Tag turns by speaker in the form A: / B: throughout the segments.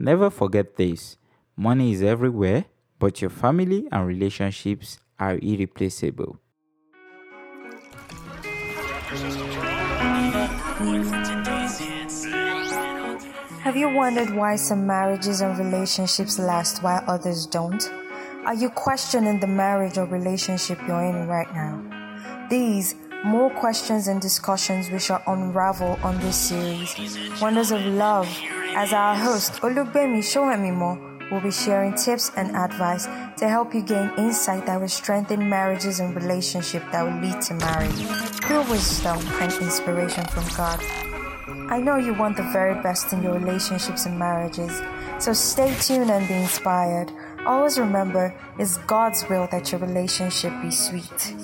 A: Never forget this money is everywhere, but your family and relationships are irreplaceable.
B: Have you wondered why some marriages and relationships last while others don't? Are you questioning the marriage or relationship you're in right now? These, more questions and discussions we shall unravel on this series, Wonders of Love, as our host, Olugbemi Sowemimo, will be sharing tips and advice to help you gain insight that will strengthen marriages and relationships that will lead to marriage through wisdom and inspiration from God. I know you want the very best in your relationships and marriages, so stay tuned and be inspired. Always remember, it's God's will that your relationship be sweet.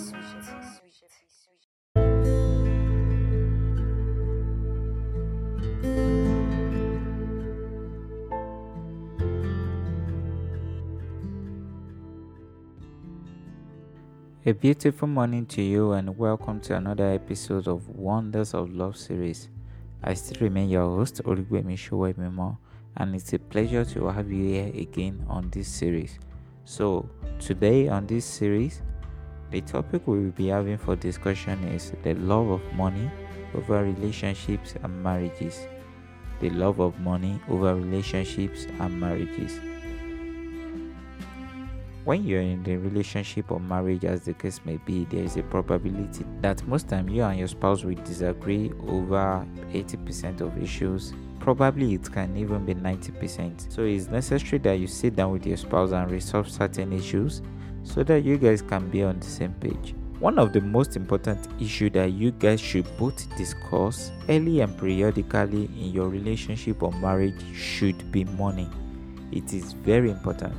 A: A beautiful morning to you, and welcome to another episode of Wonders of Love series. I still remain your host, Olugbemi Sowemimo, and it's a pleasure to have you here again on this series. So, today on this series, the topic we will be having for discussion is the love of money over relationships and marriages. The love of money over relationships and marriages. When you're in the relationship or marriage, as the case may be, there is a probability that most time you and your spouse will disagree over 80% of issues. Probably it can even be 90%. So it's necessary that you sit down with your spouse and resolve certain issues so that you guys can be on the same page. One of the most important issue that you guys should both discuss early and periodically in your relationship or marriage should be money. It is very important.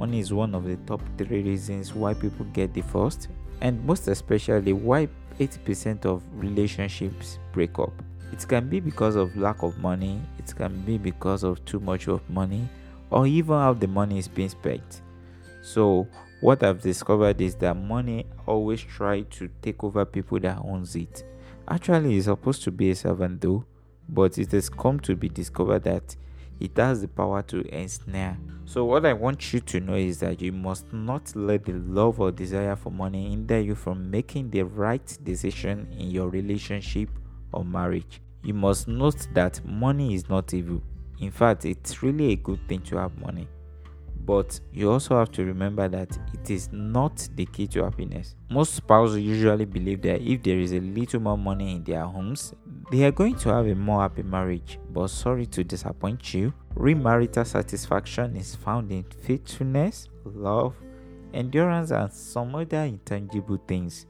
A: Money is one of the top three reasons why people get divorced, and most especially why 80% of relationships break up. It can be because of lack of money, it can be because of too much of money, or even how the money is being spent. So, what I've discovered is that money always try to take over people that owns it. Actually, it's supposed to be a servant though, but it has come to be discovered that it has the power to ensnare. So, what I want you to know is that you must not let the love or desire for money hinder you from making the right decision in your relationship or marriage. You must note that money is not evil. In fact, it's really a good thing to have money. But you also have to remember that it is not the key to happiness. Most spouses usually believe that if there is a little more money in their homes, they are going to have a more happy marriage. But sorry to disappoint you, remarital satisfaction is found in faithfulness, love, endurance, and some other intangible things.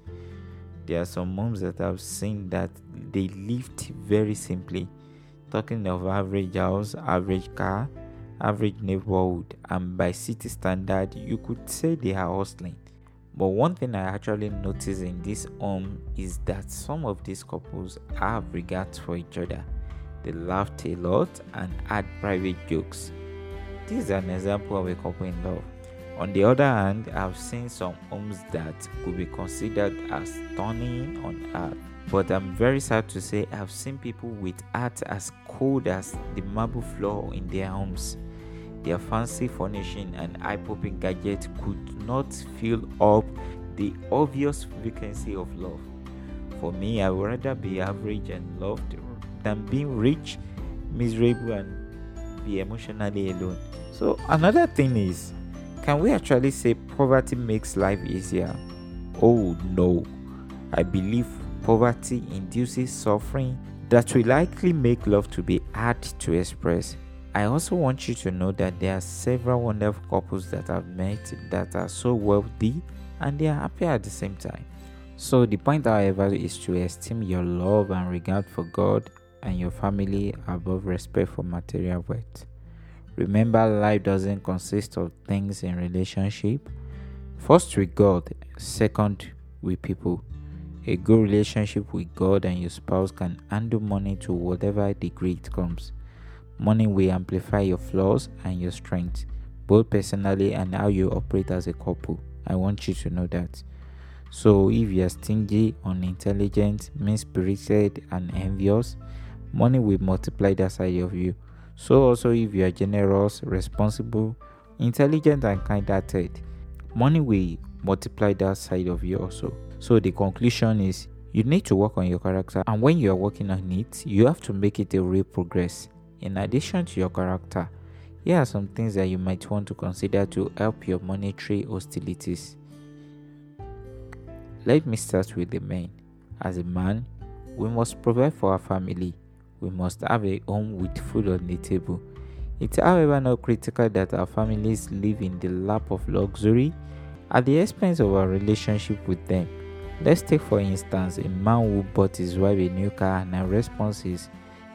A: There are some moms that I've seen that they lived very simply. Talking of average house, average car, average neighborhood, and by city standard, you could say they are hustling. But one thing I actually noticed in this home is that some of these couples have regard for each other. They laughed a lot and had private jokes. This is an example of a couple in love. On the other hand, I've seen some homes that could be considered as stunning on earth. But I'm very sad to say I've seen people with art as cold as the marble floor in their homes. Their fancy furnishing and eye popping gadgets could not fill up the obvious vacancy of love. For me, I would rather be average and loved than being rich, miserable, and be emotionally alone. So, another thing is can we actually say poverty makes life easier? Oh no. I believe poverty induces suffering that will likely make love to be hard to express. I also want you to know that there are several wonderful couples that I've met that are so wealthy and they are happy at the same time. So, the point, however, is to esteem your love and regard for God and your family above respect for material wealth. Remember, life doesn't consist of things in relationship. First with God, second with people. A good relationship with God and your spouse can handle money to whatever degree it comes. Money will amplify your flaws and your strengths, both personally and how you operate as a couple. I want you to know that. So, if you are stingy, unintelligent, mean spirited, and envious, money will multiply that side of you. So, also, if you are generous, responsible, intelligent, and kind hearted, money will multiply that side of you also. So, the conclusion is you need to work on your character, and when you are working on it, you have to make it a real progress. In addition to your character, here are some things that you might want to consider to help your monetary hostilities. Let me start with the men. As a man, we must provide for our family. We must have a home with food on the table. It's however not critical that our families live in the lap of luxury at the expense of our relationship with them. Let's take for instance a man who bought his wife a new car and her response is,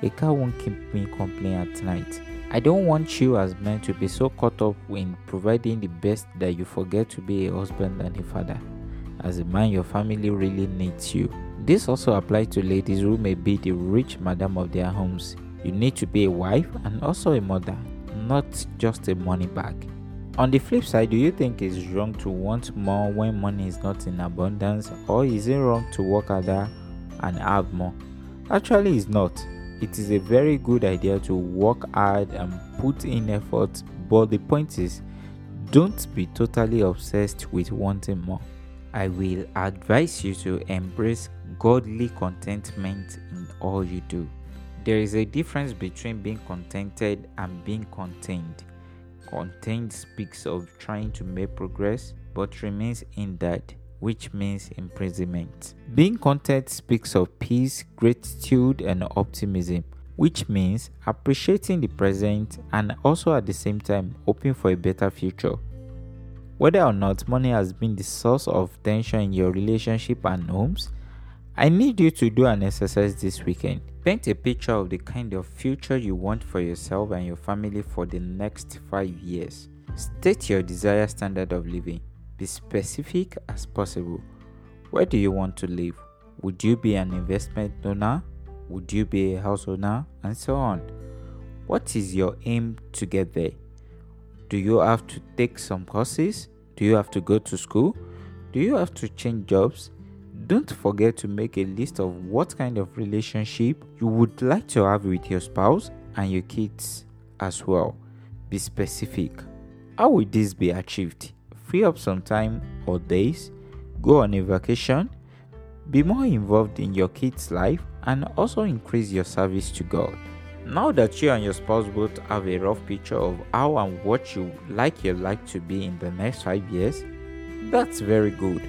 A: A car won't keep me company at night. I don't want you as men to be so caught up in providing the best that you forget to be a husband and a father. As a man, your family really needs you. This also applies to ladies who may be the rich madam of their homes. You need to be a wife and also a mother, not just a money bag. On the flip side, do you think it's wrong to want more when money is not in abundance, or is it wrong to work harder and have more? Actually, it's not. It is a very good idea to work hard and put in effort, but the point is, don't be totally obsessed with wanting more. I will advise you to embrace godly contentment in all you do. There is a difference between being contented and being contained. Contained speaks of trying to make progress but remains in that, which means imprisonment. Being content speaks of peace, gratitude, and optimism, which means appreciating the present and also at the same time hoping for a better future. Whether or not money has been the source of tension in your relationship and homes, I need you to do an exercise this weekend. Paint a picture of the kind of future you want for yourself and your family for the next five years. State your desired standard of living. Be specific as possible. Where do you want to live? Would you be an investment owner? Would you be a house owner? And so on. What is your aim to get there? Do you have to take some courses? Do you have to go to school? Do you have to change jobs? Don't forget to make a list of what kind of relationship you would like to have with your spouse and your kids as well. Be specific. How will this be achieved? Free up some time or days, go on a vacation, be more involved in your kids' life, and also increase your service to God. Now that you and your spouse both have a rough picture of how and what you like your life to be in the next five years, that's very good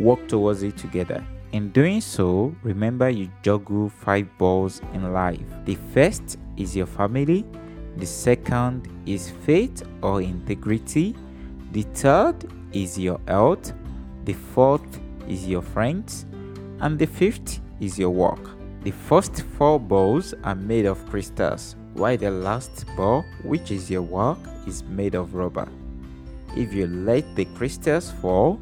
A: work towards it together. In doing so, remember you juggle five balls in life. The first is your family, the second is faith or integrity, the third is your health, the fourth is your friends, and the fifth is your work. The first four balls are made of crystals, while the last ball, which is your work, is made of rubber. If you let the crystals fall,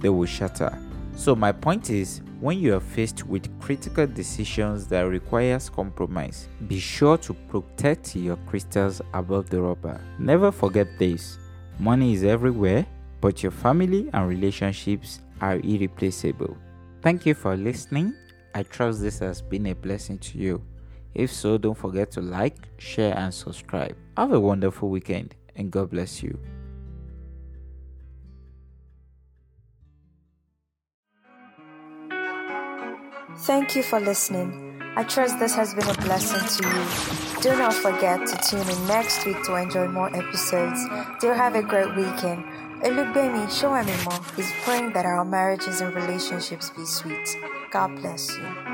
A: they will shatter. So my point is when you are faced with critical decisions that requires compromise, be sure to protect your crystals above the rubber. Never forget this. Money is everywhere, but your family and relationships are irreplaceable. Thank you for listening. I trust this has been a blessing to you. If so, don't forget to like, share, and subscribe. Have a wonderful weekend, and God bless you.
B: Thank you for listening. I trust this has been a blessing to you. Do not forget to tune in next week to enjoy more episodes. Do have a great weekend. Olugbemi Sowemimo is praying that our marriages and relationships be sweet. God bless you.